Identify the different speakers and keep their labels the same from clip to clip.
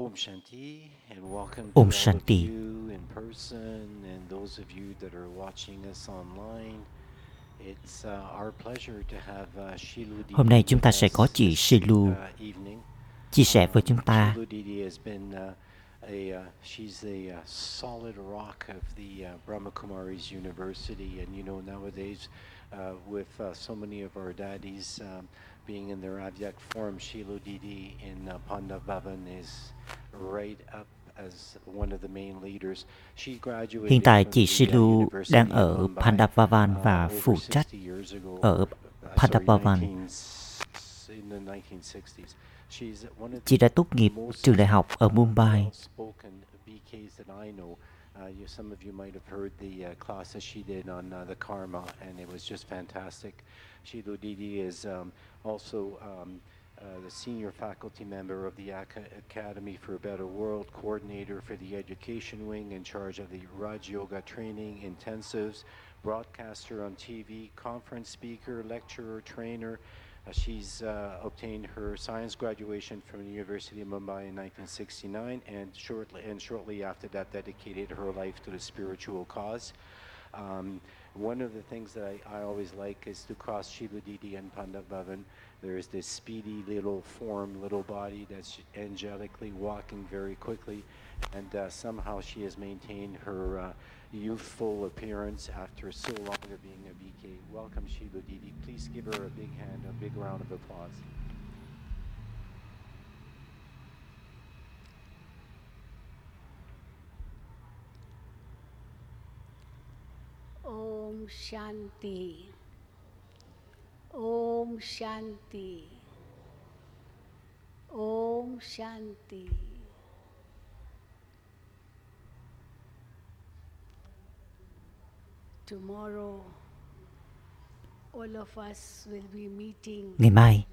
Speaker 1: Om Shanti and welcome to
Speaker 2: Om Shanti.
Speaker 1: you in person and those of you that are watching us online. It's our pleasure to have Shilu Didi
Speaker 2: Hôm nay chúng ta sẽ có chị Shilu
Speaker 1: uh, evening.
Speaker 2: chia sẻ với
Speaker 1: Um,
Speaker 2: chúng ta
Speaker 1: uh, a uh, she's a solid rock of the Brahma Kumaris University, and you know nowadays with so many of our daddies um, being in their Avyak form, Shilu Didi in uh, Pandav Bhavan is right up as one of the main leaders. She graduated
Speaker 2: Hiện tại chị Shilu đang ở Pandavavan
Speaker 1: uh,
Speaker 2: và phụ trách
Speaker 1: 60 years ago.
Speaker 2: ở
Speaker 1: Uh,
Speaker 2: Pandavavan.
Speaker 1: 19 in the 1960s. She's one of
Speaker 2: Chị
Speaker 1: the
Speaker 2: đã tốt nghiệp
Speaker 1: most
Speaker 2: trường đại học ở Mumbai.
Speaker 1: well-spoken BKs that I know. Uh, you, some of you might have heard the class that she did on the karma, and it was just fantastic. Shilu Didi is also um, uh, the senior faculty member of the Aca- Academy for a Better World, coordinator for the education wing, in charge of the Raj Yoga training intensives, broadcaster on TV, conference speaker, lecturer, trainer. Uh, she's uh, obtained her science graduation from the University of Mumbai in 1969, and shortly and shortly after that, dedicated her life to the spiritual cause. Um, one of the things that I, I always like is to cross Shiva Didi and Pandav Bhavan. There's this speedy little form, little body that's angelically walking very quickly, and uh, somehow she has maintained her uh, youthful appearance after so long of being a BK. Welcome, Shiva Didi. Please give her a big hand, a big round of applause.
Speaker 3: Om Shanti. Om Shanti. Om Shanti. Tomorrow, all of us will be meeting.
Speaker 2: Ngày mai,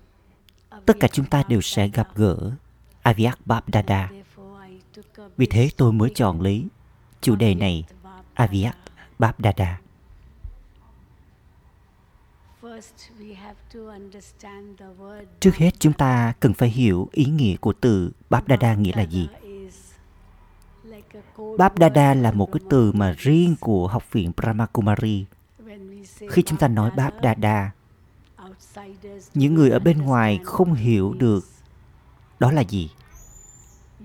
Speaker 2: tất cả chúng ta đều sẽ gặp gỡ Avyak Babdada. Vì thế tôi mới chọn lấy chủ đề này, Avyak Babdada.
Speaker 3: First, we have to understand the word
Speaker 2: Trước hết chúng ta cần phải hiểu ý nghĩa của từ Babdada nghĩa là gì. Babdada là một cái từ mà riêng của học viện Brahma Kumari. Khi chúng ta nói Babdada, những người ở bên ngoài không hiểu được đó là gì.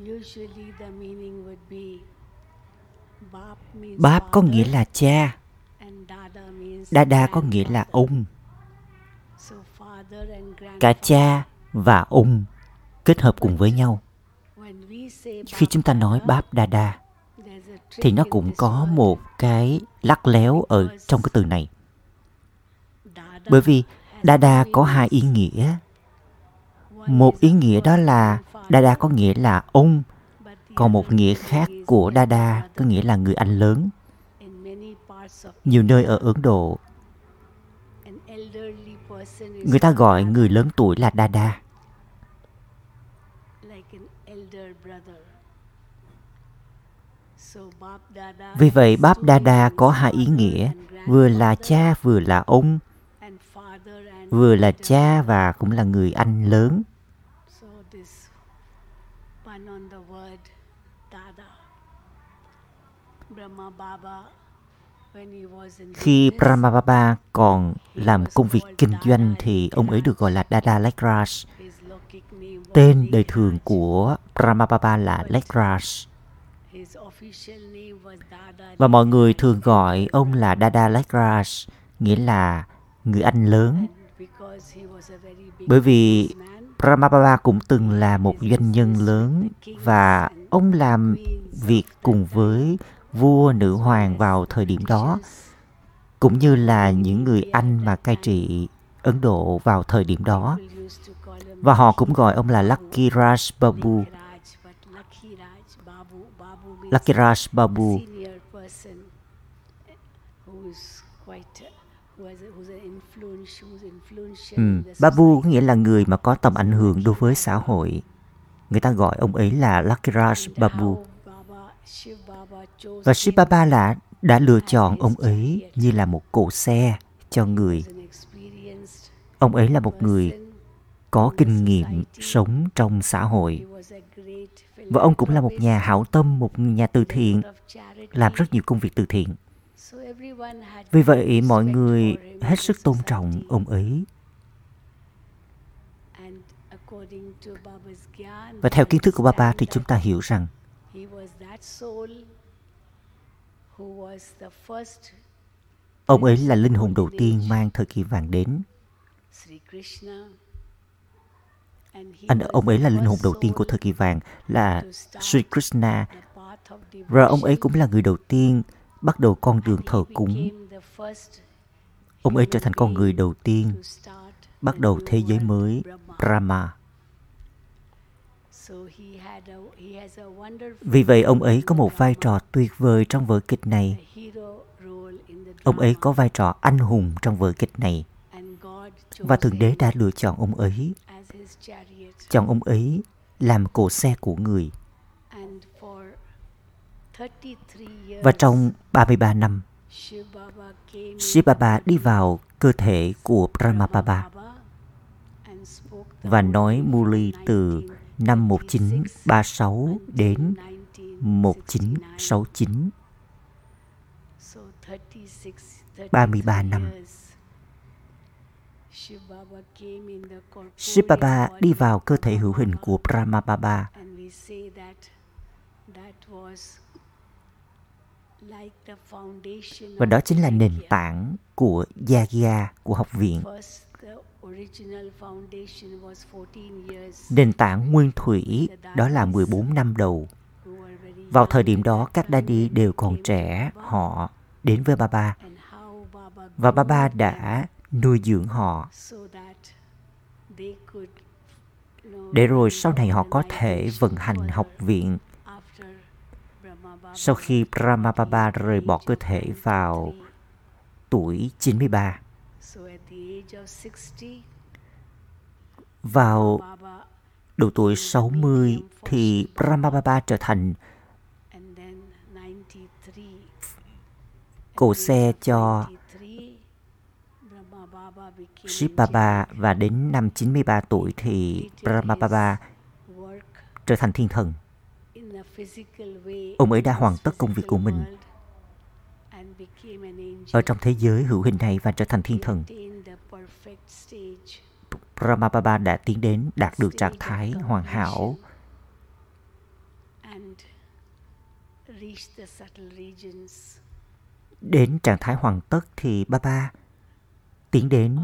Speaker 3: Usually the meaning would be Bap means
Speaker 2: Báp có nghĩa là cha,
Speaker 3: Dada
Speaker 2: có nghĩa là ông. Cả cha và ung kết hợp cùng với nhau. Khi chúng ta nói báp
Speaker 3: đa đa
Speaker 2: thì nó cũng có một cái lắc léo ở trong cái từ này. Bởi vì đa
Speaker 3: đa
Speaker 2: có hai ý nghĩa. Một ý nghĩa đó là
Speaker 3: đa
Speaker 2: đa có nghĩa là ông, còn một nghĩa khác của
Speaker 3: đa
Speaker 2: đa có nghĩa là người anh lớn. Nhiều nơi ở Ấn Độ,
Speaker 3: an elderly person is
Speaker 2: Người ta gọi người lớn tuổi là Dada. Vì vậy, Báp Dada có hai ý nghĩa, vừa là cha vừa là ông, vừa là cha và cũng là người anh lớn.
Speaker 3: Brahma Baba when he was in
Speaker 2: khi
Speaker 3: business,
Speaker 2: Brahma Baba còn làm công việc kinh doanh thì ông ấy được gọi là Dada
Speaker 3: Lekras.
Speaker 2: Tên đời thường của Brahma Baba là
Speaker 3: Lekras.
Speaker 2: Và mọi người thường gọi ông là Dada Lekras, nghĩa là người anh lớn. Bởi vì Brahmababa cũng từng là một doanh nhân lớn và ông làm việc cùng với vua nữ hoàng vào thời điểm đó, cũng như là những người Anh mà cai trị Ấn Độ vào thời điểm đó và họ cũng gọi ông là Lucky Raj Babu.
Speaker 3: Lucky Raj Babu. Babu
Speaker 2: Ừ. Babu có nghĩa là người mà có tầm ảnh hưởng đối với xã hội. Người ta gọi ông ấy là Lucky Raj Babu. Và Shiv Baba là đã lựa chọn ông ấy như là một cỗ xe cho người. Ông ấy là một người có kinh nghiệm sống trong xã hội.
Speaker 3: was a great
Speaker 2: great
Speaker 3: Và ông cũng là một nhà hảo tâm, một nhà từ thiện, làm rất nhiều công việc từ thiện.
Speaker 2: So everyone had
Speaker 3: Vì vậy mọi người hết sức tôn trọng ông ấy.
Speaker 2: And according to Baba's Gyan,
Speaker 3: Và theo kiến thức của Baba thì
Speaker 2: that
Speaker 3: chúng ta hiểu rằng
Speaker 2: He was that soul who was the first
Speaker 3: ông ấy là linh hồn đầu tiên mang thời kỳ vàng đến. Anh ông ấy là
Speaker 2: the
Speaker 3: linh hồn
Speaker 2: first
Speaker 3: đầu tiên của thời kỳ vàng là Sri Krishna. Rồi ông ấy cũng là người đầu tiên bắt đầu con đường thờ cúng. Ông ấy trở thành con người đầu tiên bắt đầu thế giới mới
Speaker 2: Brahma.
Speaker 3: Brahma.
Speaker 2: So he had a, he has a wonderful
Speaker 3: Vì vậy ông ấy có một vai trò tuyệt vời trong vở kịch này. Ông ấy có vai trò anh hùng trong vở kịch này và Thượng Đế đã lựa chọn ông ấy, chọn ông ấy làm cỗ xe của người.
Speaker 2: And for 33 years,
Speaker 3: Và trong 33 năm,
Speaker 2: Shiv Baba came
Speaker 3: Shiv Baba đi vào cơ thể của Brahma Baba
Speaker 2: and spoke the
Speaker 3: và nói Muli từ năm 1936 đến 1969. 33 năm.
Speaker 2: Shiva Shiv Baba
Speaker 3: đi vào cơ thể hữu hình của Brahma Baba và đó chính là nền tảng của Yagya của học viện. Nền tảng nguyên thủy đó là 14 năm đầu. Vào thời điểm đó các daddy
Speaker 2: when
Speaker 3: đều còn trẻ, họ đến với Baba và Baba đã nuôi dưỡng họ để rồi sau này họ có
Speaker 2: the
Speaker 3: thể vận hành học viện sau khi Brahma Baba rời bỏ cơ thể vào
Speaker 2: 93.
Speaker 3: tuổi 93.
Speaker 2: So at the age of 60,
Speaker 3: Vào độ tuổi 60 thì Brahma Baba trở thành
Speaker 2: and then 93.
Speaker 3: cỗ
Speaker 2: At the
Speaker 3: xe cho
Speaker 2: 93, Brahma Baba became
Speaker 3: Shiv Baba và đến năm 93 tuổi thì Brahma Baba
Speaker 2: work
Speaker 3: trở thành thiên thần.
Speaker 2: in a physical way
Speaker 3: Ông ấy đã hoàn tất công việc của mình ở trong thế giới hữu hình này và trở thành thiên thần. Brahma đã tiến đến đạt được trạng thái hoàn hảo đến trạng thái hoàn tất thì Baba tiến đến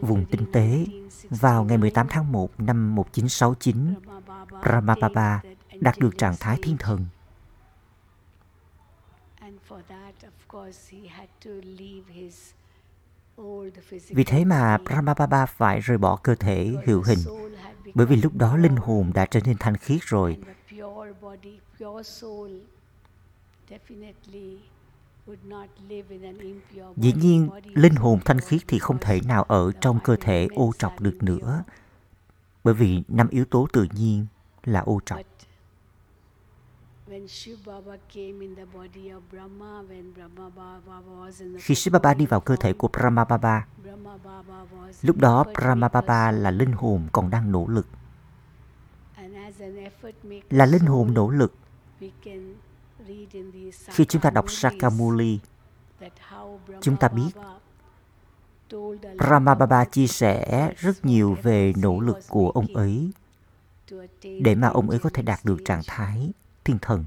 Speaker 3: vùng tinh tế vào ngày 18 tháng 1 năm 1969
Speaker 2: Brahma Baba
Speaker 3: Brahma
Speaker 2: attained
Speaker 3: Baba
Speaker 2: that
Speaker 3: đạt được
Speaker 2: angelic
Speaker 3: trạng thái thiên
Speaker 2: stage.
Speaker 3: thần vì thế mà
Speaker 2: body
Speaker 3: Brahma Baba phải rời bỏ cơ thể hữu hình bởi vì lúc đó linh hồn đã trở nên thanh khiết rồi Dĩ nhiên, linh hồn thanh khiết thì không thể nào ở trong cơ thể ô trọc được nữa. Bởi vì năm yếu tố tự nhiên là ô trọc. Khi Shiv Baba đi vào cơ thể của Brahma Baba,
Speaker 2: Brahma Baba was
Speaker 3: lúc đó Brahma Baba là linh hồn còn đang nỗ lực. Là linh hồn nỗ lực. Khi chúng ta đọc Sakamuli, chúng ta biết Brahma Baba chia sẻ rất nhiều về nỗ lực của ông ấy để mà ông ấy có thể đạt được trạng thái thiên thần.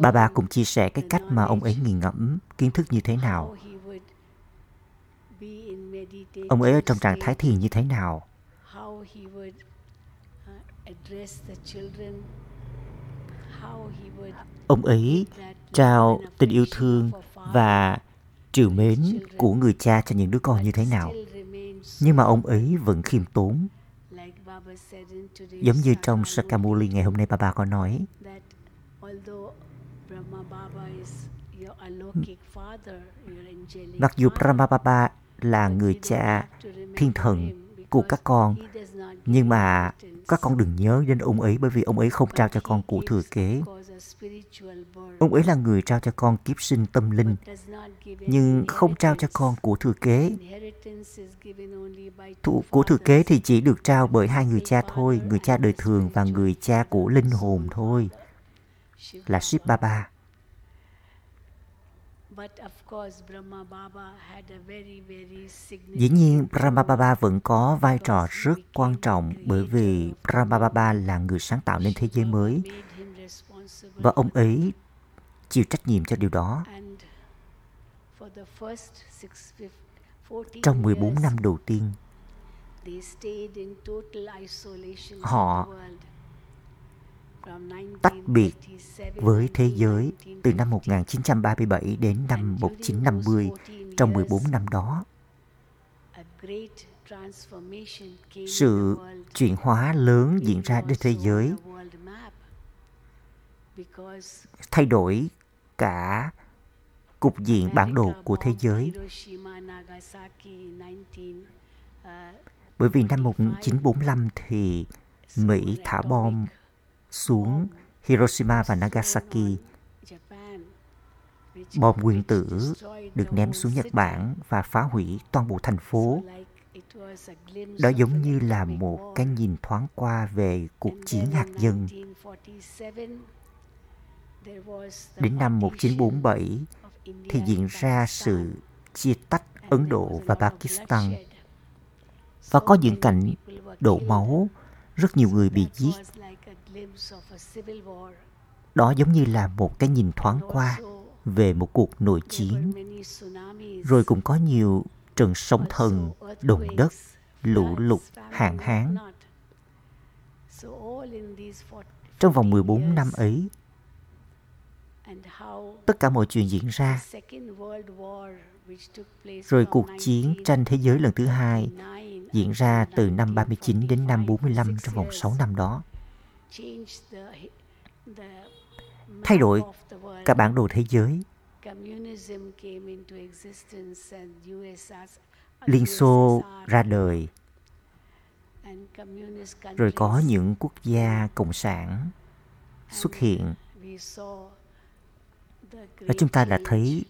Speaker 3: Bà bà cũng chia sẻ cái cách mà ông ấy nghiền ngẫm kiến thức như thế nào. Ông ấy ở trong trạng thái thiền như thế nào.
Speaker 2: uh,
Speaker 3: Ông ấy trao tình yêu thương và trìu mến của người cha cho những đứa con như thế nào. Nhưng mà ông ấy vẫn khiêm tốn.
Speaker 2: like Baba said in today's
Speaker 3: Giống như trong
Speaker 2: Sakamuli,
Speaker 3: ngày hôm nay bà có nói.
Speaker 2: that although Brahma Baba is your Alokic father, your angelic
Speaker 3: Mặc dù Brahma Baba là người cha thiên thần của các con. Nhưng mà các con đừng nhớ đến ông ấy bởi vì ông ấy không trao cho con của thừa kế. Ông ấy là người trao cho con kiếp sinh tâm linh, nhưng không trao cho con của thừa kế. Thụ của thừa kế thì chỉ được trao bởi hai người cha thôi, người cha đời thường và người cha của linh hồn thôi, là Shiv Baba.
Speaker 2: But of course, Brahma Baba had a very, very
Speaker 3: Dĩ nhiên,
Speaker 2: significant
Speaker 3: Brahma Baba vẫn có vai trò rất quan trọng bởi vì Brahma Baba là người sáng tạo nên thế giới mới
Speaker 2: made him responsible
Speaker 3: và ông ấy chịu trách nhiệm cho điều đó.
Speaker 2: And for the first six, fif- 14
Speaker 3: Trong 14
Speaker 2: years,
Speaker 3: năm đầu tiên,
Speaker 2: they stayed in total isolation from
Speaker 3: Họ
Speaker 2: the world. From
Speaker 3: tách biệt với thế giới từ năm 1937 đến năm 1950. Trong 14 năm đó, sự chuyển hóa lớn diễn ra trên thế giới, thay đổi cả cục diện bản đồ của thế giới. Bởi vì năm 1945 thì Mỹ thả bom xuống Hiroshima và Nagasaki. Bom nguyên tử được ném xuống Nhật Bản và phá hủy toàn bộ thành phố. Đó giống như là một cái nhìn thoáng qua về cuộc chiến hạt nhân. Đến năm 1947 thì diễn ra sự chia tách Ấn Độ và Pakistan và có những cảnh đổ máu, rất nhiều người bị giết. Đó giống như là một cái nhìn thoáng qua về một cuộc nội chiến. Rồi cũng có nhiều trận sóng thần, động đất, lũ lụt, hạn hán. Trong vòng 14 năm ấy, tất cả mọi chuyện diễn ra. Rồi cuộc chiến tranh thế giới lần thứ hai diễn ra từ năm 39 đến năm 45 trong vòng 6 năm đó. Thay đổi cả bản đồ thế giới. Liên Xô ra đời. Rồi có những quốc gia cộng sản xuất hiện. Và chúng ta đã thấy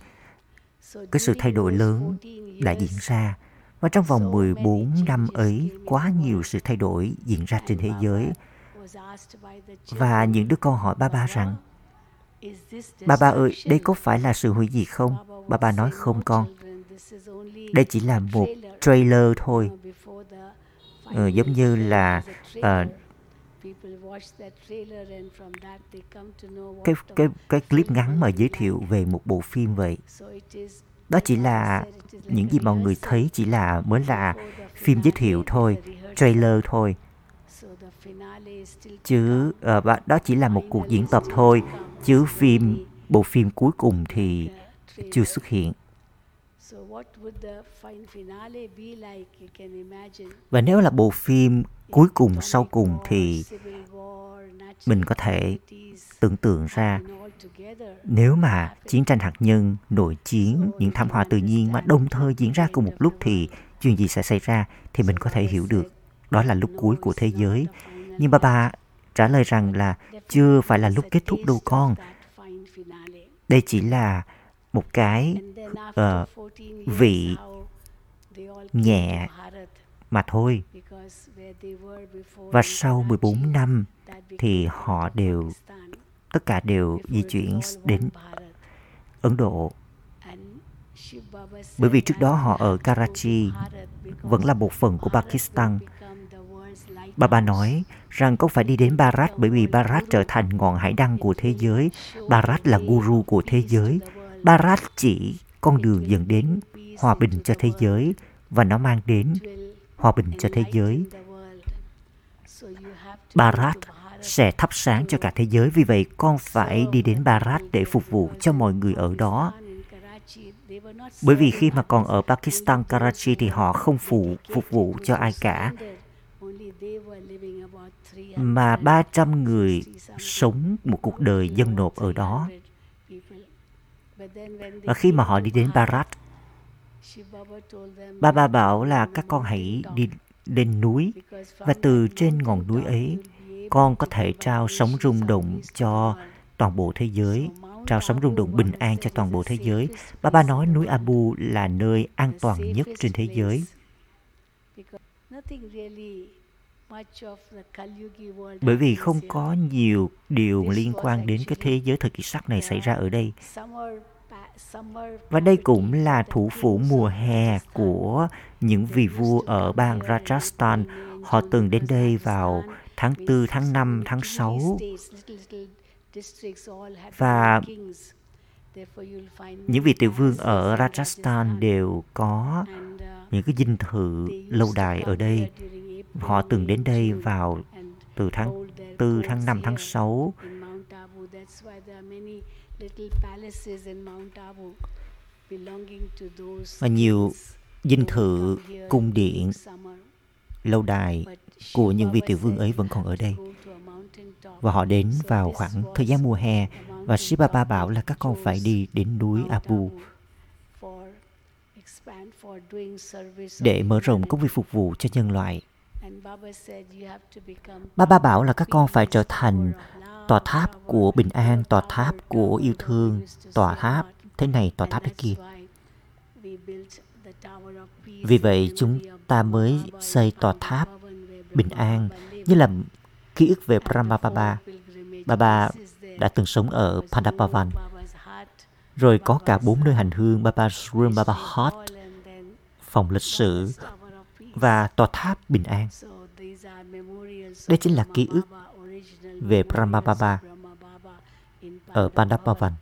Speaker 3: cái sự thay đổi lớn đã diễn ra. Và trong vòng 14 năm ấy, quá nhiều sự thay đổi diễn ra trên thế giới. Và những đứa con hỏi Baba rằng, Baba ơi, đây có phải là sự hủy diệt không? Baba nói không con. Đây chỉ là một trailer thôi. Ờ, giống như là uh, cái, cái, cái clip ngắn mà giới thiệu về một bộ phim vậy. Đó chỉ là những gì mọi người thấy chỉ là mới là phim giới thiệu thôi, trailer thôi. Chứ uh, đó chỉ là một cuộc diễn tập thôi, chứ phim bộ phim cuối cùng thì chưa xuất hiện. Và nếu là bộ phim cuối cùng sau cùng thì mình có thể tưởng tượng ra nếu mà chiến tranh hạt nhân, nội chiến, những thảm họa tự nhiên mà đồng thời diễn ra cùng một lúc thì chuyện gì sẽ xảy ra thì mình có thể hiểu được. Đó là lúc cuối của thế giới. Nhưng bà bà trả lời rằng là chưa phải là lúc kết thúc đâu con. Đây chỉ là một cái uh, vị nhẹ mà thôi. Và sau 14 năm thì họ đều tất cả đều di chuyển đến Ấn Độ. Bởi vì trước đó họ ở Karachi, vẫn là một phần của Pakistan. Baba nói rằng không phải đi đến Bharat bởi vì Bharat trở thành ngọn hải đăng của thế giới. Bharat là guru của thế giới. Bharat chỉ con đường dẫn đến hòa bình cho thế giới và nó mang đến hòa bình cho thế giới. Bharat sẽ thắp sáng cho cả thế giới. Vì vậy, con phải đi đến Bharat để phục vụ cho mọi người ở đó. Bởi vì khi mà còn ở Pakistan, Karachi thì họ không phụ phục vụ cho ai cả. Mà 300 người sống một cuộc đời dân nộp ở đó. Và khi mà họ đi đến Bharat, Baba bảo là các con hãy đi lên núi và từ trên ngọn núi ấy con có thể trao sóng rung động cho toàn bộ thế giới trao sóng rung động bình an cho toàn bộ thế giới. ba ba nói núi abu là nơi an toàn nhất trên thế giới bởi vì không có nhiều điều liên quan đến cái thế giới thời kỳ sắc này xảy ra ở đây và đây cũng là thủ phủ mùa hè của những vị vua ở bang Rajasthan. Họ từng đến đây vào tháng 4, tháng 5, tháng 6 và những vị tiểu vương ở Rajasthan đều có những cái dinh thự lâu đài ở đây. Họ từng đến đây vào từ tháng 4, tháng 5, tháng 6 và nhiều dinh thự, cung điện, lâu đài của những vị tiểu vương ấy vẫn còn ở đây. Và họ đến vào khoảng thời gian mùa hè và Sipapa bảo là các con phải đi đến núi Abu để mở rộng công việc phục vụ cho nhân loại. Baba bảo là các con phải trở thành tòa tháp của bình an, tòa tháp của yêu thương, tòa tháp thế này, tòa tháp thế kia. Vì vậy chúng ta mới xây tòa tháp bình an như là ký ức về Brahma Baba. Baba đã từng sống ở Pandapavan. Rồi có cả bốn nơi hành hương Baba's Room, Baba Hot, phòng lịch sử và tòa tháp bình an. Đây chính là ký ức về Brahma Baba ở Pandapavan.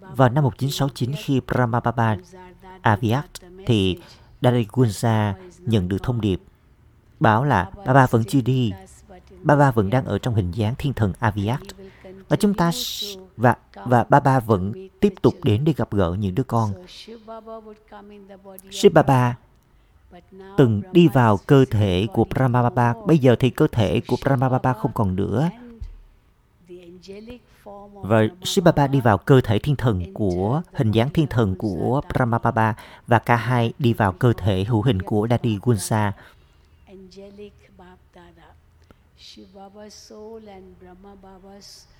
Speaker 3: Vào năm 1969 khi Brahma Baba Aviat thì Dari Gunza nhận được thông điệp báo là Baba vẫn chưa đi. Baba vẫn đang ở trong hình dáng thiên thần Aviat. Và chúng ta và và Baba vẫn tiếp tục đến để gặp gỡ những đứa con. Shiv Baba từng đi vào cơ thể của Brahma Baba. Bây giờ thì cơ thể của Brahma Baba không còn nữa. Và Shiv Baba đi vào cơ thể thiên thần của hình dáng thiên thần của Brahma Baba và cả hai đi vào cơ thể hữu hình của Dadi Gunsa.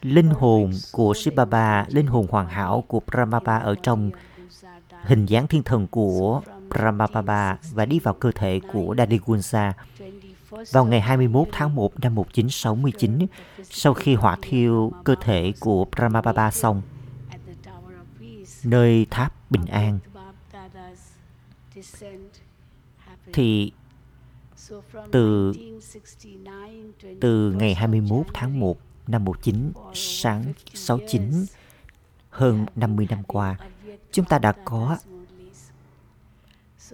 Speaker 3: Linh hồn của Shiv Baba, linh hồn hoàn hảo của Brahma Baba ở trong hình dáng thiên thần của Brahmababa và đi vào cơ thể của Dadigunsa. Vào ngày 21 tháng 1 năm 1969, sau khi hỏa thiêu cơ thể của Brahmababa xong, nơi tháp bình an, thì từ từ ngày 21 tháng 1 năm 19 sáng 69 hơn 50 năm qua, chúng ta đã có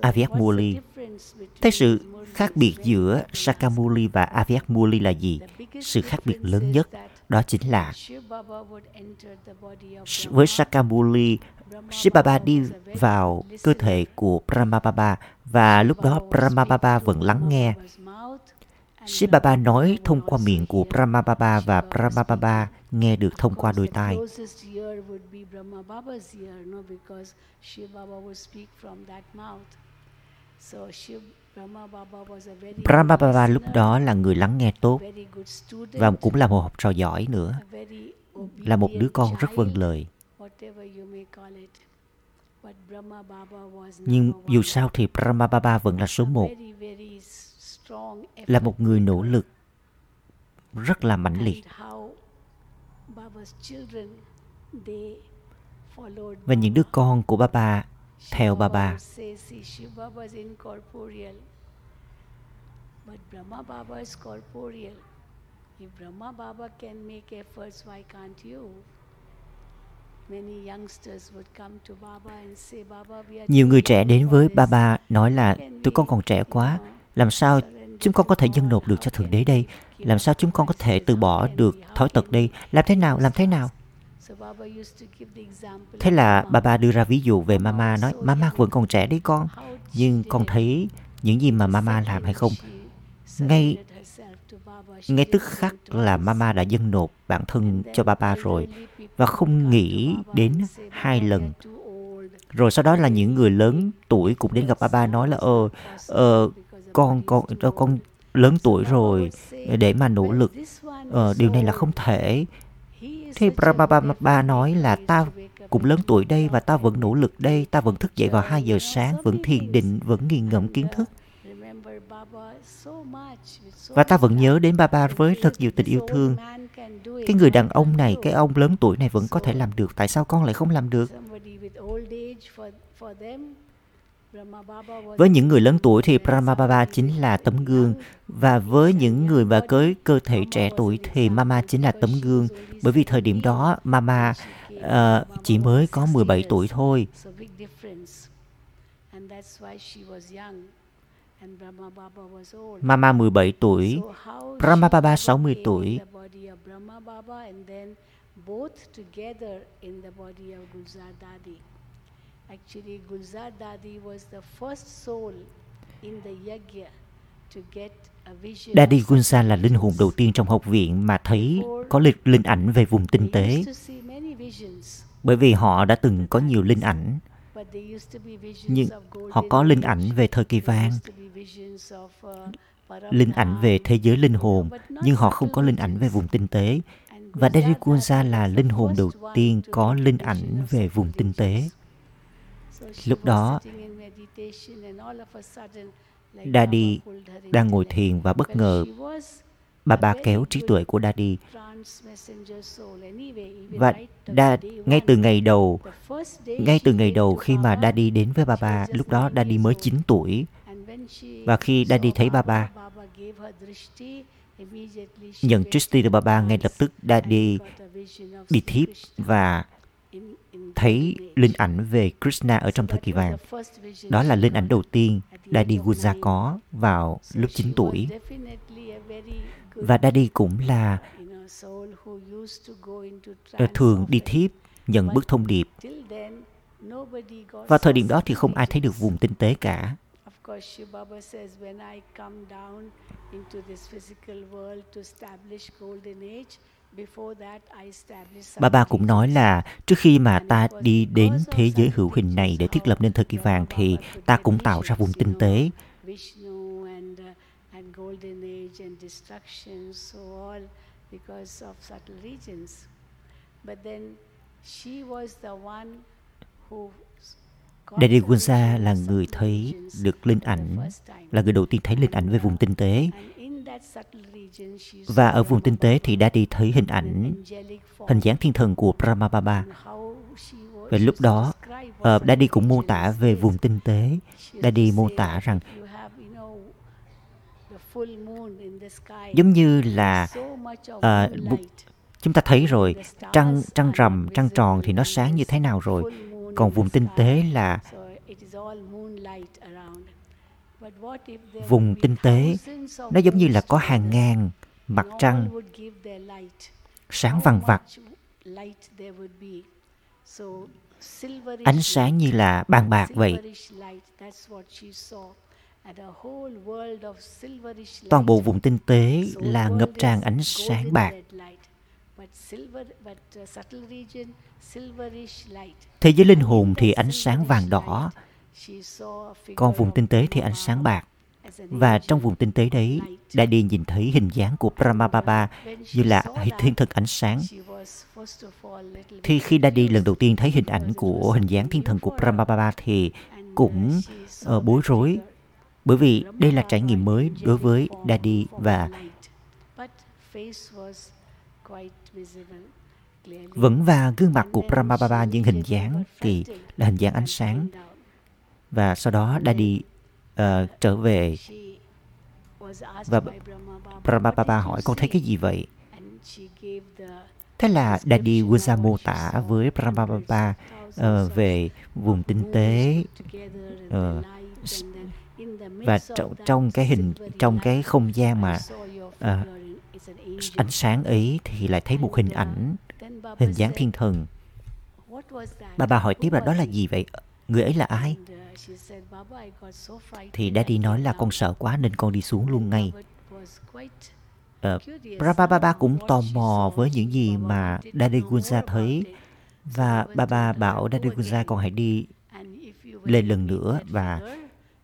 Speaker 3: Avyat Muli. Thế sự khác biệt giữa Sakamuli và Avyat Muli là gì? Sự khác biệt lớn nhất đó chính là với Sakamuli, Shibaba đi vào cơ thể của Brahmababa và lúc đó Brahmababa vẫn lắng nghe. Shibaba nói thông qua miệng của Brahmababa và Brahmababa nghe được thông qua đôi tai. Brahma Baba lúc đó là người lắng nghe tốt và cũng là một học trò giỏi nữa, là một đứa con rất vâng lời. Nhưng dù sao thì Brahma Baba vẫn là số một, là một người nỗ lực rất là mãnh liệt. Và những đứa con của Baba theo Baba. But Brahma Baba is corporeal. If Brahma Baba can make efforts, why can't you? Nhiều người trẻ đến với Baba nói là tụi con còn trẻ quá, làm sao chúng con có thể dâng nộp được cho Thượng Đế đây? Làm sao chúng con có thể từ bỏ được thói tật đây? Làm thế nào? Làm thế nào? Thế là Baba đưa ra ví dụ về Mama nói Mama vẫn còn trẻ đấy con. Nhưng con thấy những gì mà Mama làm hay không? Ngay ngay tức khắc là Mama đã dâng nộp bản thân cho Baba rồi Và không nghĩ đến hai lần. rồi sau đó là những người lớn tuổi cũng đến gặp Baba nói là ờ ờ con con ờ, con lớn tuổi rồi để mà nỗ lực. ờ, điều này là không thể thì Brahma Baba nói là ta cũng lớn tuổi đây và ta vẫn nỗ lực đây. Ta vẫn thức dậy vào 2 giờ sáng, vẫn thiền định, vẫn nghiền ngẫm kiến thức. Và ta vẫn nhớ đến Baba với thật nhiều tình yêu thương. Cái người đàn ông này, cái ông lớn tuổi này vẫn có thể làm được. Tại sao con lại không làm được? Với những người lớn tuổi thì Brahma Baba chính là tấm gương và với những người và cưới cơ thể trẻ tuổi thì Mama chính là tấm gương bởi vì thời điểm đó Mama uh, chỉ mới có 17 tuổi thôi. Mama 17 tuổi, Brahma Baba 60 tuổi. Actually, Gulzar Dadi was the first soul in the yagya to get Daddy Gunsa là linh hồn đầu tiên trong học viện mà thấy có linh, linh ảnh về vùng tinh tế. Bởi vì họ đã từng có nhiều linh ảnh. Nhưng họ có linh ảnh về thời kỳ vàng, linh ảnh về thế giới linh hồn, nhưng họ không có linh ảnh về vùng tinh tế. Và Daddy Gunsa là linh hồn đầu tiên có linh ảnh về vùng tinh tế. Lúc đó, Daddy đang ngồi thiền và bất ngờ bà bà kéo trí tuệ của Daddy. Và da, ngay từ ngày đầu ngay từ ngày đầu khi mà Daddy đến với bà bà lúc đó Daddy mới 9 tuổi. Và khi Daddy thấy bà bà nhận Trishti từ bà bà ngay lập tức Daddy đi thiếp và thấy linh ảnh về Krishna ở trong thời kỳ vàng. Đó là linh ảnh đầu tiên Daddy Guja có vào lúc 9 tuổi. Và Daddy cũng là thường đi thiếp, nhận bức thông điệp. Vào thời điểm đó thì không ai thấy được vùng tinh tế cả. Bà bà cũng nói là trước khi mà ta đi đến thế giới hữu hình này để thiết lập nên thời kỳ vàng thì ta cũng tạo ra vùng tinh tế. Daddy Gunsa là người thấy được linh ảnh, là người đầu tiên thấy linh ảnh về vùng tinh tế. Và ở vùng tinh tế thì Daddy thấy hình ảnh, hình dáng thiên thần của Brahma Baba. Và lúc đó, uh, Daddy cũng mô tả về vùng tinh tế. Daddy mô tả rằng giống như là uh, chúng ta thấy rồi trăng trăng rằm trăng tròn thì nó sáng như thế nào rồi còn vùng tinh tế là vùng tinh tế nó giống như là có hàng ngàn mặt trăng sáng vằng vặc ánh sáng như là bàn bạc vậy. Toàn bộ vùng tinh tế là ngập tràn ánh sáng bạc. thế giới linh hồn thì ánh sáng vàng đỏ còn vùng tinh tế thì ánh sáng bạc. Và trong vùng tinh tế đấy đã đi nhìn thấy hình dáng của Brahma Baba như là thiên thần ánh sáng. Thì khi Daddy lần đầu tiên thấy hình ảnh của hình dáng thiên thần của Brahma Baba thì cũng uh, bối rối. Bởi vì đây là trải nghiệm mới đối với Daddy và vẫn và gương mặt của Brahma Baba hình dáng thì là hình dáng ánh sáng và sau đó Daddy uh, ờ, trở về. Và Brahma Baba hỏi con thấy cái gì vậy? Thế là Daddy Guza mô tả với Brahma Baba uh, về vùng tinh tế uh, và trong trong cái hình trong cái không gian mà uh, ánh sáng ấy thì lại thấy một hình ảnh hình dáng thiên thần. Bà bà hỏi tiếp là đó là gì vậy? Người ấy là ai? Thì daddy nói là con sợ quá nên con đi xuống luôn ngay. Ờ, uh, Prabhupada cũng tò mò với những gì mà Daddy Gunja thấy. Và Baba bảo Daddy Gunja còn hãy đi lên lần nữa và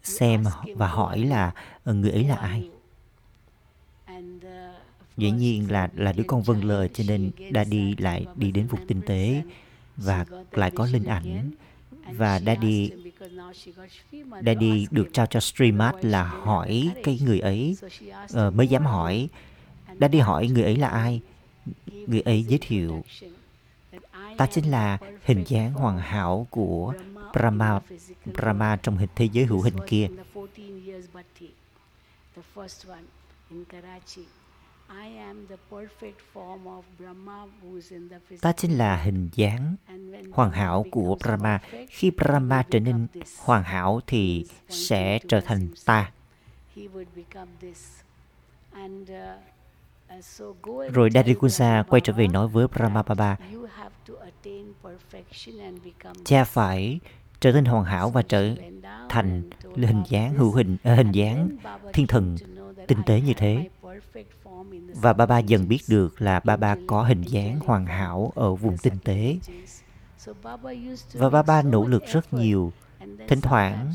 Speaker 3: xem và hỏi là ờ, người ấy là ai. Dĩ nhiên là là đứa con vâng lời cho nên Daddy lại đi đến vùng tinh tế và lại có linh ảnh và Daddy Daddy được trao cho Streamat là hỏi cái người ấy uh, mới dám hỏi. Daddy hỏi người ấy là ai? Người ấy giới thiệu ta chính là hình dáng hoàn hảo của Brahma, Brahma trong hình thế giới hữu hình kia. Ta chính là hình dáng hoàn hảo của Brahma. Khi Brahma trở nên hoàn hảo thì sẽ trở thành ta. Rồi Dadikunsa quay trở về nói với Brahma Baba, cha phải trở nên hoàn hảo và trở thành hình dáng hữu hình uh, hình dáng thiên thần tinh tế như thế và ba ba dần biết được là ba ba có hình dáng hoàn hảo ở vùng tinh tế. Và ba ba nỗ lực rất nhiều. Thỉnh thoảng,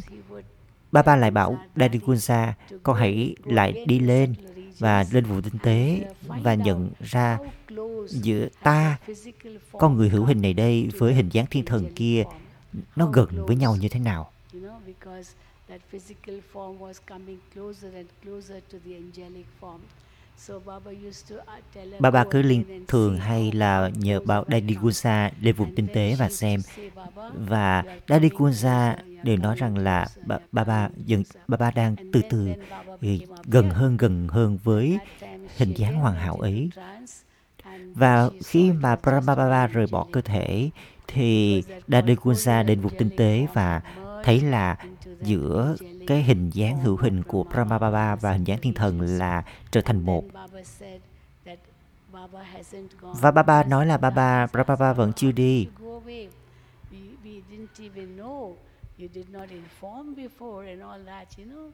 Speaker 3: ba ba lại bảo Daddy Kunsa con hãy lại đi lên và lên vùng tinh tế và nhận ra giữa ta, con người hữu hình này đây với hình dáng thiên thần kia, nó gần với nhau như thế nào? Bà bà cứ liên thường hay là nhờ bảo Daddy Gunsa lên vùng tinh tế và xem và Daddy Gunsa đều nói rằng là bà bà, bà dần bà bà đang từ từ gần hơn gần hơn với hình dáng hoàn hảo ấy. và khi mà Brahmababa rời bỏ cơ thể thì Dadekunsa đến vùng tinh tế và thấy là giữa cái hình dáng hữu hình của Brahmababa và hình dáng thiên thần là trở thành một. Và Baba nói là Baba, Brahmababa vẫn chưa đi. You did not inform before and all that, you know.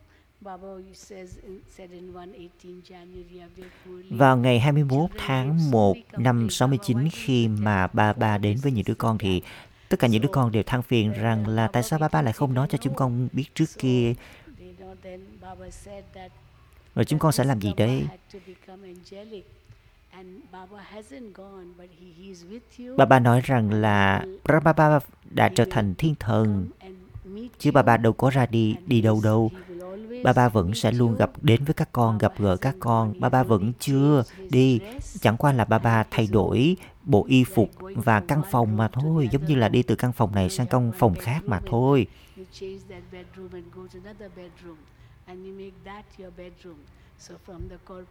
Speaker 3: Vào ngày 21 tháng 1 năm 69 khi mà ba ba đến với những đứa con thì tất cả những đứa con đều than phiền rằng là tại sao ba ba lại không nói cho chúng con biết trước kia? Rồi chúng con sẽ làm gì đây? Bà ba nói rằng là Brahma đã trở thành thiên thần. Chứ bà ba đâu có ra đi đi đâu đâu. Ba ba vẫn sẽ luôn gặp, đến với các con, gặp gỡ các con. Ba ba vẫn chưa đi. Chẳng qua là ba ba thay đổi bộ y phục và căn phòng mà thôi, giống như là đi từ căn phòng này sang căn phòng khác mà thôi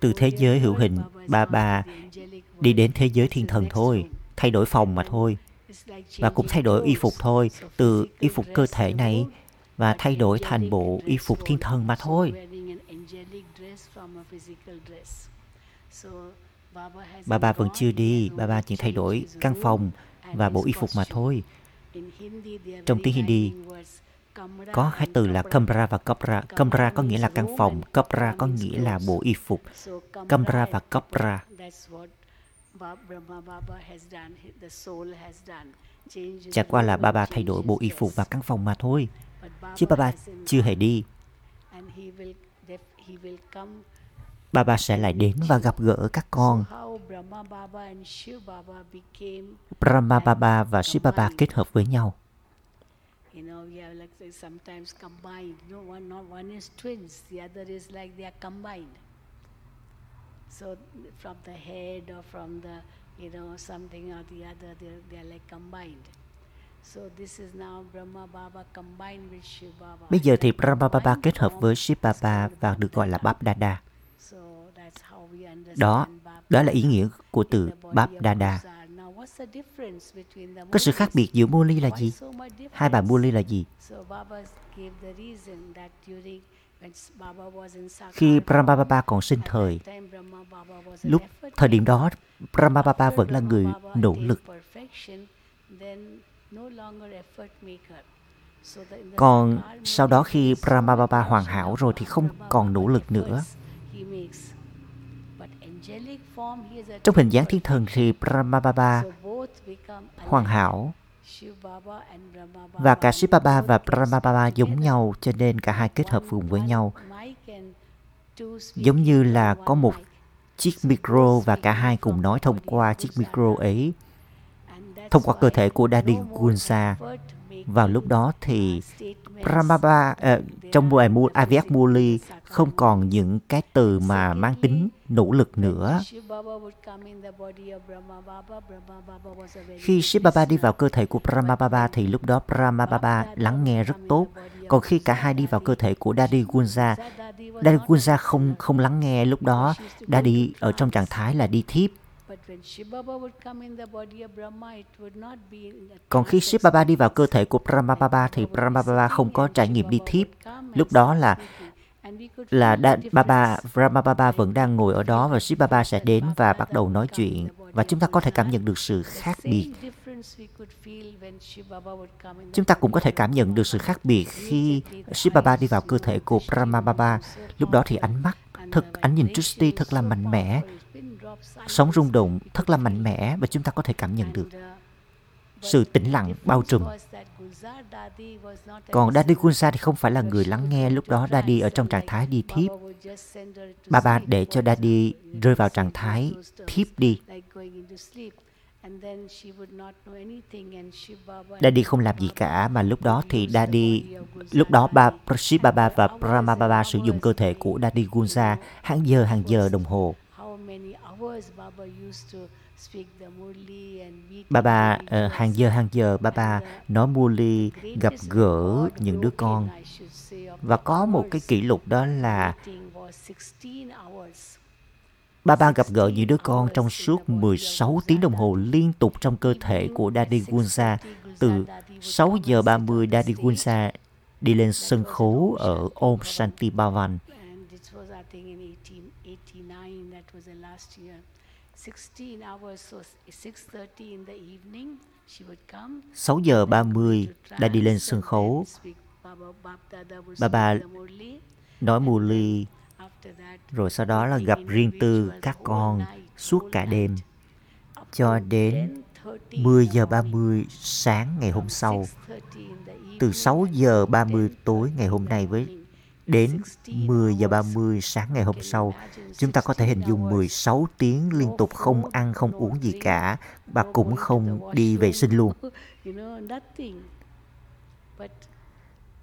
Speaker 3: từ thế giới hữu hình, ba ba đi đến thế giới thiên thần thôi, thay đổi phòng mà thôi và cũng thay đổi y phục thôi, từ y phục cơ thể này và thay đổi thành bộ y phục thiên thần mà thôi. Bà bà vẫn chưa đi, bà bà chỉ thay đổi căn phòng và bộ y phục mà thôi. Trong tiếng Hindi có hai từ là kamra và kapra. Kamra có nghĩa là căn phòng, kapra có nghĩa là bộ y phục. Kamra và kapra. Chả qua là bà bà thay đổi bộ y phục và căn phòng mà thôi chứ bà bà chưa hề đi. Bà sẽ lại đến và gặp gỡ các con. Brahma Baba và Shiva Baba kết hợp với nhau. You know, we have like sometimes combined. You know, one not one is twins, the other is like they are combined. So from the head or from the, you know, something or the other, they're, they're like combined. Bây giờ thì Brahma Baba kết hợp với Shiv Baba và được gọi là Bab Dada. Đó, đó là ý nghĩa của từ Bab Dada. Có sự khác biệt giữa Muli là gì? Hai bà Muli là gì? Khi Brahma Baba còn sinh thời, lúc thời điểm đó, Brahma Baba vẫn là người nỗ lực còn sau đó khi Brahma Baba hoàn hảo rồi thì không còn nỗ lực nữa. Trong hình dáng thiên thần thì Brahma Baba hoàn hảo. Và cả Shiv Baba và Brahma Baba giống nhau cho nên cả hai kết hợp cùng với nhau. Giống như là có một chiếc micro và cả hai cùng nói thông qua chiếc micro ấy. Thông qua cơ thể của Daddy Gunsa. Vào lúc đó thì Brahmaba uh, ờ, trong bài Mu Avyat Muli không còn những cái từ mà mang tính nỗ lực nữa. Khi
Speaker 2: Shiva
Speaker 3: Shiv Baba đi vào cơ thể của Brahma Baba thì lúc đó Brahma Baba lắng nghe rất tốt. Còn khi cả hai đi vào cơ thể của Daddy Gunja, Daddy Gunja không không lắng nghe lúc đó. Daddy ở trong trạng thái là đi thiếp. Còn khi
Speaker 2: trance
Speaker 3: Shiv Baba đi vào cơ thể của Brahma Baba thì Brahma Baba không có trải nghiệm đi thiếp. Lúc đó là là
Speaker 2: the
Speaker 3: Baba. Brahma Baba vẫn đang ngồi ở đó và Shiv Baba sẽ đến và bắt đầu nói chuyện và chúng ta có thể cảm nhận được sự khác biệt. Chúng ta cũng có thể cảm nhận được sự khác biệt khi Shiv Baba đi vào cơ thể của Brahma Baba. Lúc đó thì ánh mắt, thật ánh nhìn Trishti thật là mạnh mẽ, sống rung động thật là mạnh mẽ và chúng ta có thể cảm nhận được sự tĩnh lặng bao trùm. Còn Daddy Gunsa thì không phải là người lắng nghe, lúc đó Daddy ở trong trạng thái đi thiếp. Baba để cho Daddy rơi vào trạng thái thiếp đi. Daddy không làm gì cả mà lúc đó thì Daddy lúc đó ba Praship Baba và Brahma Baba sử dụng cơ thể của Daddy Gunsa hàng giờ hàng giờ đồng hồ. Baba ờ, hàng giờ hàng giờ Baba nói Muli gặp gỡ những đứa con. Và có một cái kỷ lục đó là Baba gặp gỡ những đứa con trong suốt 16 tiếng đồng hồ liên tục trong cơ thể của Daddy Gunsa. Từ 6 giờ 30 Daddy Gunsa đi lên sân khấu ở Om Shanti Bhavan.
Speaker 2: and this was I think in 1889 that was the last year 16 hours so 6:30 in the evening she would come.
Speaker 3: 6 giờ 30 đã đi lên sân khấu. Baba nói Muli rồi sau đó là gặp riêng tư các con suốt cả đêm. cho đến 10 giờ 30 sáng ngày hôm sau. Từ 6 giờ 30 tối ngày hôm nay với đến 10 giờ 30 sáng ngày hôm sau, chúng ta có thể hình dung 16 tiếng liên tục không ăn, không uống gì cả và cũng không đi vệ sinh luôn.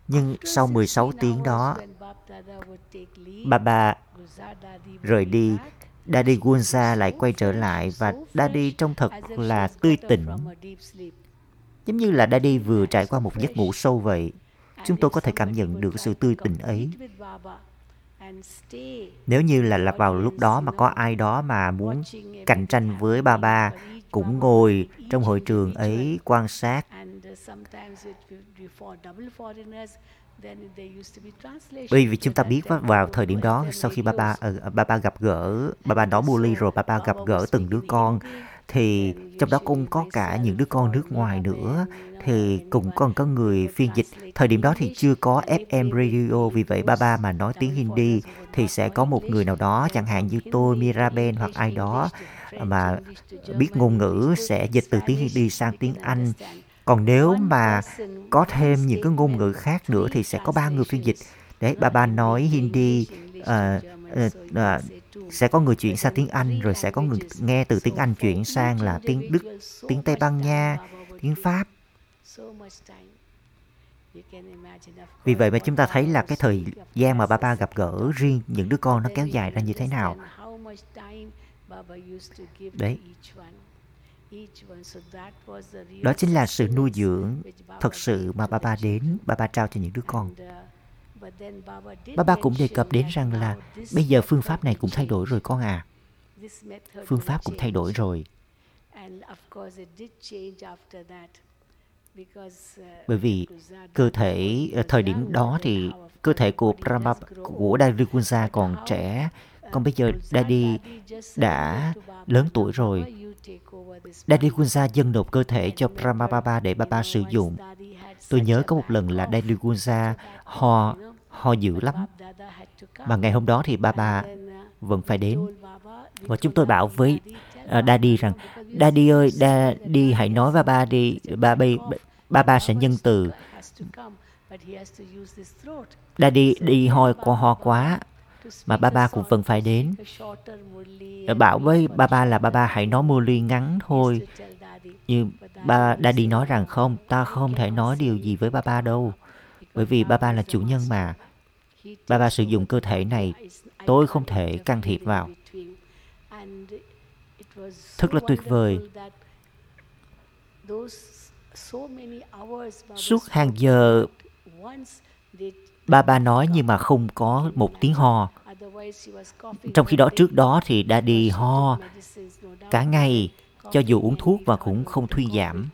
Speaker 3: Nhưng sau 16 tiếng đó, Baba rời đi, Daddy Gunza lại quay trở lại và Daddy trông thật là tươi tỉnh. Giống như là Daddy vừa trải qua một giấc ngủ sâu vậy. Chúng tôi có thể cảm nhận được sự tươi tỉnh ấy. Nếu như là, là vào lúc đó mà có ai đó mà muốn cạnh tranh với Baba cũng ngồi trong hội trường ấy quan sát bởi vì chúng ta biết vào thời điểm đó sau khi Baba ba Baba ờ, gặp gỡ Baba nói bully rồi Baba gặp gỡ từng đứa con thì trong đó cũng có cả những đứa con nước ngoài nữa. Thì cũng còn có người phiên dịch. Thời điểm đó thì chưa có FM radio vì vậy Baba mà nói tiếng Hindi thì sẽ có một người nào đó chẳng hạn như tôi Mirabel hoặc ai đó mà biết ngôn ngữ sẽ dịch từ tiếng Hindi sang tiếng Anh. Còn nếu mà có thêm những cái ngôn ngữ khác nữa thì sẽ có ba người phiên dịch. Đấy Baba nói Hindi uh, uh, uh, sẽ có người chuyển sang tiếng Anh rồi sẽ có người nghe từ tiếng Anh chuyển sang là tiếng Đức, tiếng Tây Ban Nha, tiếng Pháp. Vì vậy mà chúng ta thấy là cái thời gian mà Baba gặp gỡ riêng những đứa con nó kéo dài ra như thế nào. Đấy. Đó chính là sự nuôi dưỡng thật sự mà Baba đến, Baba trao cho những đứa con. Baba cũng đề cập đến rằng là bây giờ phương pháp này cũng thay đổi rồi con à. Phương pháp cũng thay đổi rồi. Bởi vì cơ thể thời điểm đó thì cơ thể của Brahma của Daddy Kunsa còn trẻ, còn bây giờ Daddy đã lớn tuổi rồi. Daddy Kunsa dâng nộp cơ thể cho Brahma Baba để Baba sử dụng. Tôi nhớ có một lần là Daddy Kunsa ho ho dữ lắm. Và ngày hôm đó thì ba ba vẫn phải đến. Và chúng tôi bảo với uh, Daddy rằng, Daddy ơi, Daddy hãy nói với ba đi, ba ba, ba, ba sẽ nhân từ. Daddy đi ho qua ho quá, mà ba ba cũng vẫn phải đến. Bảo với ba ba là ba ba hãy nói Murli ngắn thôi. Như ba Daddy nói rằng không, ta không thể nói điều gì với ba ba đâu. Bởi vì ba ba là chủ nhân mà. Bà bà sử dụng cơ thể này, tôi không thể can thiệp vào. Thật là tuyệt vời. Suốt hàng giờ, bà bà nói nhưng mà không có một tiếng ho. Trong khi đó trước đó thì đã đi ho cả ngày, cho dù uống thuốc và cũng không thuyên giảm.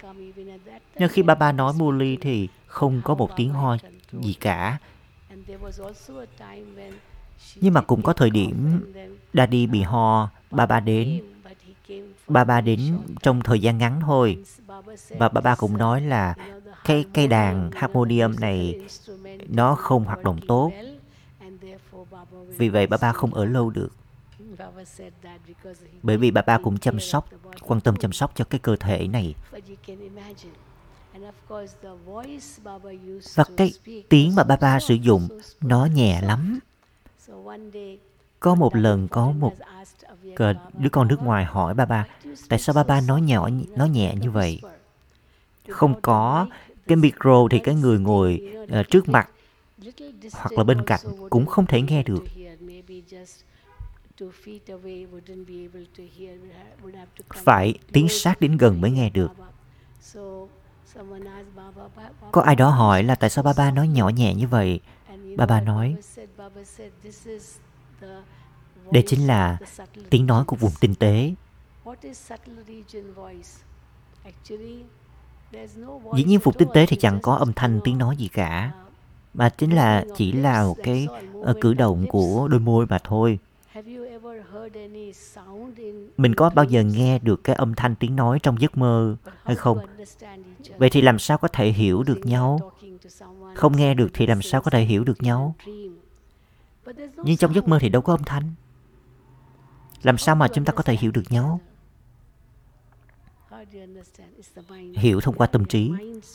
Speaker 3: Nhưng khi bà bà nói mua ly thì không có một tiếng ho gì cả. Nhưng mà cũng có thời điểm Daddy bị ho, ba ba đến. Ba ba đến trong thời gian ngắn thôi. Và ba ba cũng nói là cái cây đàn harmonium này nó không hoạt động tốt. Vì vậy ba ba không ở lâu được. Bởi vì bà ba cũng chăm sóc, quan tâm chăm sóc cho cái cơ thể này. Và cái tiếng mà ba ba sử dụng nó nhẹ lắm. Có một lần có một đứa con nước ngoài hỏi ba ba tại sao ba ba nói nhỏ nói nhẹ như vậy? không có. cái micro thì cái người ngồi uh, trước mặt hoặc là bên cạnh cũng không thể nghe được. phải tiến sát đến gần mới nghe được có ai đó hỏi là tại sao ba ba nói nhỏ nhẹ như vậy? Ba ba nói đây chính là tiếng nói của vùng tinh tế. Dĩ nhiên vùng tinh tế thì chẳng có âm thanh tiếng nói gì cả. Mà chính là chỉ là một cái cử động của đôi môi mà thôi mình có bao giờ nghe được cái âm thanh tiếng nói trong giấc mơ hay không? vậy thì làm sao có thể hiểu được nhau? không nghe được thì làm sao có thể hiểu được nhau? nhưng trong giấc mơ thì đâu có âm thanh. Làm sao mà chúng ta có thể hiểu được nhau? hiểu thông qua tâm trí.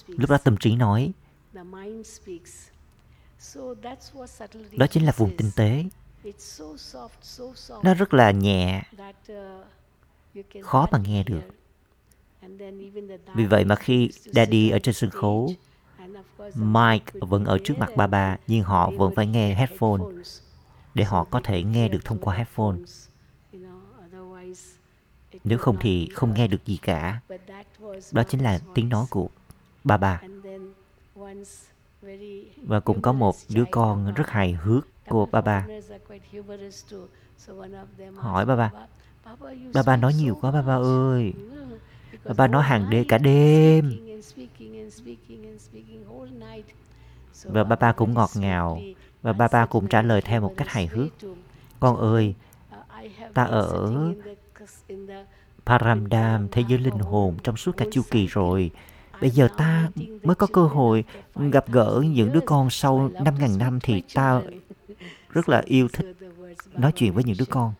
Speaker 3: Lúc đó tâm trí nói. Đó chính là vùng tinh tế nó rất là nhẹ. khó mà nghe được. vì vậy mà khi daddy ở trên sân khấu mike vẫn ở trước mặt ba ba nhưng họ vẫn phải nghe headphone để họ có thể nghe được thông qua headphone. nếu không thì không nghe được gì cả. Đó chính là tiếng nói của ba ba. Và cũng có một đứa con rất hài hước của bà bà. Hỏi bà bà bà bà nói nhiều quá bà bà ơi. Bà bà nói hàng đêm cả đêm. Và bà bà cũng ngọt ngào. Và bà bà cũng trả lời theo một cách hài hước. Con ơi ta ở Paramdam, thế giới linh hồn trong suốt cả chu kỳ rồi. Bây giờ ta mới có cơ hội gặp gỡ những đứa con sau 5.000 năm thì ta rất là yêu thích nói chuyện với những đứa con.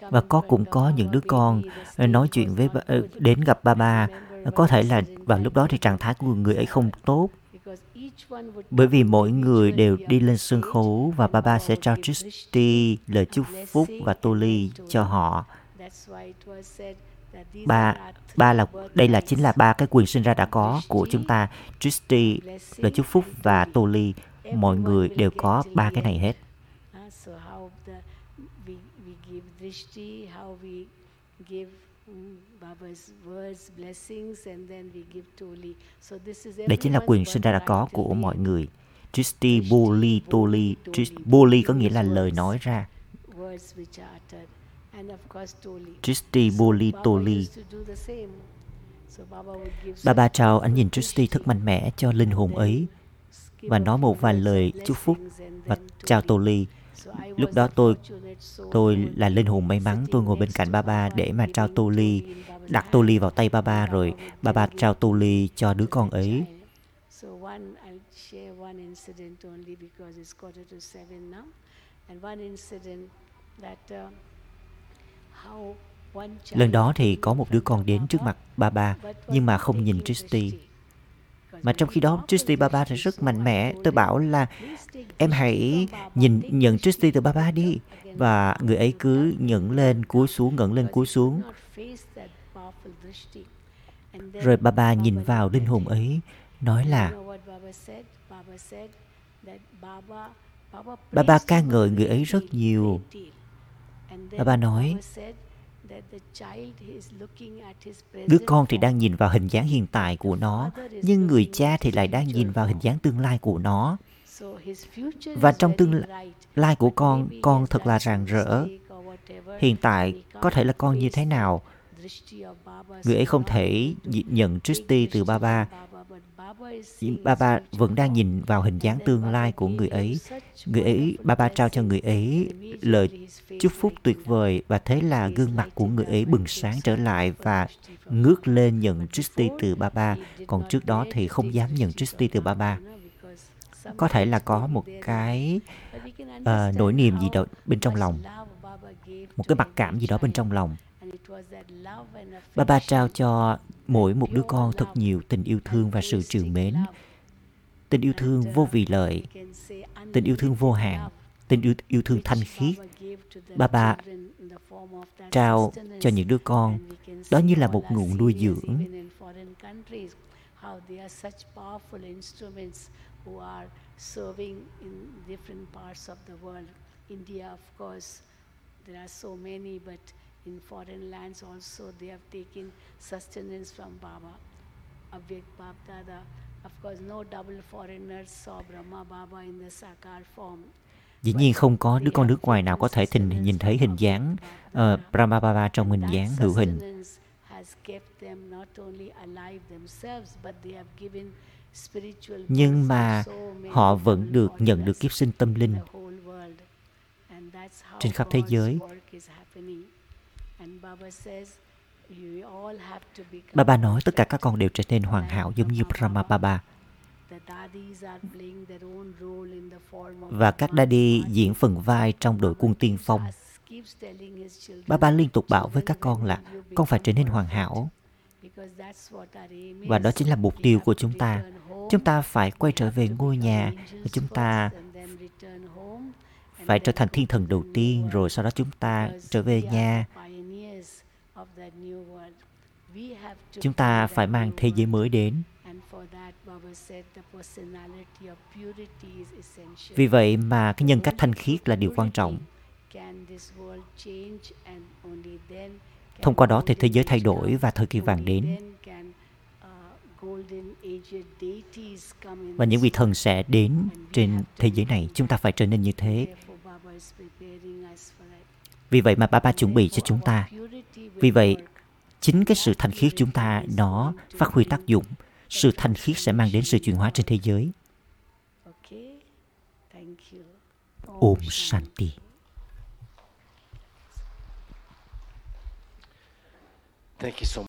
Speaker 3: Và có cũng có những đứa con ờ, nói chuyện với ờ, đến gặp ba ba. Có thể là vào lúc đó thì trạng thái của người ấy không tốt. Bởi vì mỗi người đều đi lên sân khấu và ba ba sẽ trao Tristi lời chúc phúc và tô ly cho họ ba ba là, đây là chính là ba cái quyền sinh ra đã có của chúng ta Tristi lời chúc phúc và tô ly mọi người đều có ba cái này hết. Đây chính là quyền sinh ra đã có của mọi người. Tristi Boli Toli. Boli có nghĩa là lời nói ra. Tristi Boli Toli. Bà trao ánh nhìn Tristi thật mạnh mẽ cho linh hồn ấy và nói một vài lời chúc phúc và chào Toli. Lúc đó tôi tôi là linh hồn may mắn tôi ngồi bên cạnh ba ba để mà trao tô ly đặt tô ly vào tay ba ba rồi ba ba trao tô ly cho đứa con ấy
Speaker 2: share one incident only because it's quarter to seven now. And one incident that uh, how
Speaker 3: Lần đó thì có một đứa con đến trước mặt ba ba nhưng mà không nhìn Tristy. Mà trong khi đó Tristy Baba thì rất mạnh mẽ. Tôi bảo là em hãy nhìn, nhận Tristy từ Baba đi. Và người ấy cứ nhẫn lên, cúi xuống, ngẩng lên, cúi xuống. Rồi Baba nhìn vào linh hồn ấy, nói là, Baba ca ngợi người ấy rất nhiều. Baba nói Đứa con thì đang nhìn vào hình dáng hiện tại của nó, nhưng người cha thì lại đang nhìn vào hình dáng tương lai của nó. Và trong tương lai của con, con thật là rạng rỡ. Hiện tại có thể là con như thế nào? Người ấy không thể nhận Tristy từ ba ba. bà vẫn đang nhìn vào hình dáng tương lai của người ấy. Người ấy, bà bà trao cho người ấy lời chúc phúc tuyệt vời và thế là gương mặt của người ấy bừng sáng trở lại và ngước lên nhận Tristy từ bà bà. Còn trước đó thì không dám nhận Tristy từ bà bà Có thể là có một cái uh, nỗi niềm gì đó bên trong lòng, một cái mặc cảm gì đó bên trong lòng. bà ba trao cho mỗi một đứa con thật nhiều tình yêu thương và sự trìu mến. Tình yêu thương vô vì lợi, tình yêu thương vô hạn, tình yêu, yêu thương thanh khiết. Ba ba trao cho những đứa con, đó như là một nguồn nuôi dưỡng. India, of course, there are so many, but in foreign lands also they have taken sustenance from Baba. Avyak Bab Dada, of course no double foreigners saw Brahma Baba in the Sakar form. Dĩ nhiên không có đứa con nước ngoài nào có thể thình nhìn thấy hình dáng uh, Brahma Baba trong hình dáng hữu hình. Nhưng mà họ vẫn được nhận được kiếp sinh tâm linh trên khắp thế giới. Baba nói tất cả các con đều trở nên hoàn hảo giống như Brahma Baba. Và các daddy diễn phần vai trong đội quân tiên phong. Baba liên tục bảo với các con là con phải trở nên hoàn hảo. Và đó chính là mục tiêu của chúng ta. Chúng ta phải quay trở về ngôi nhà và chúng ta phải trở thành thiên thần đầu tiên rồi sau đó chúng ta trở về nhà chúng ta phải mang thế giới mới đến. Vì vậy mà cái nhân cách thanh khiết là điều quan trọng. thông qua đó thì thế giới thay đổi và thời kỳ vàng đến. và những vị thần sẽ đến trên thế giới này. Chúng ta phải trở nên như thế. Vì vậy mà ba ba chuẩn bị cho chúng ta vì vậy, chính cái sự thanh khiết chúng ta, nó phát huy tác dụng. Sự thanh khiết sẽ mang đến sự chuyển hóa trên thế giới. Om Shanti.
Speaker 1: Thank you so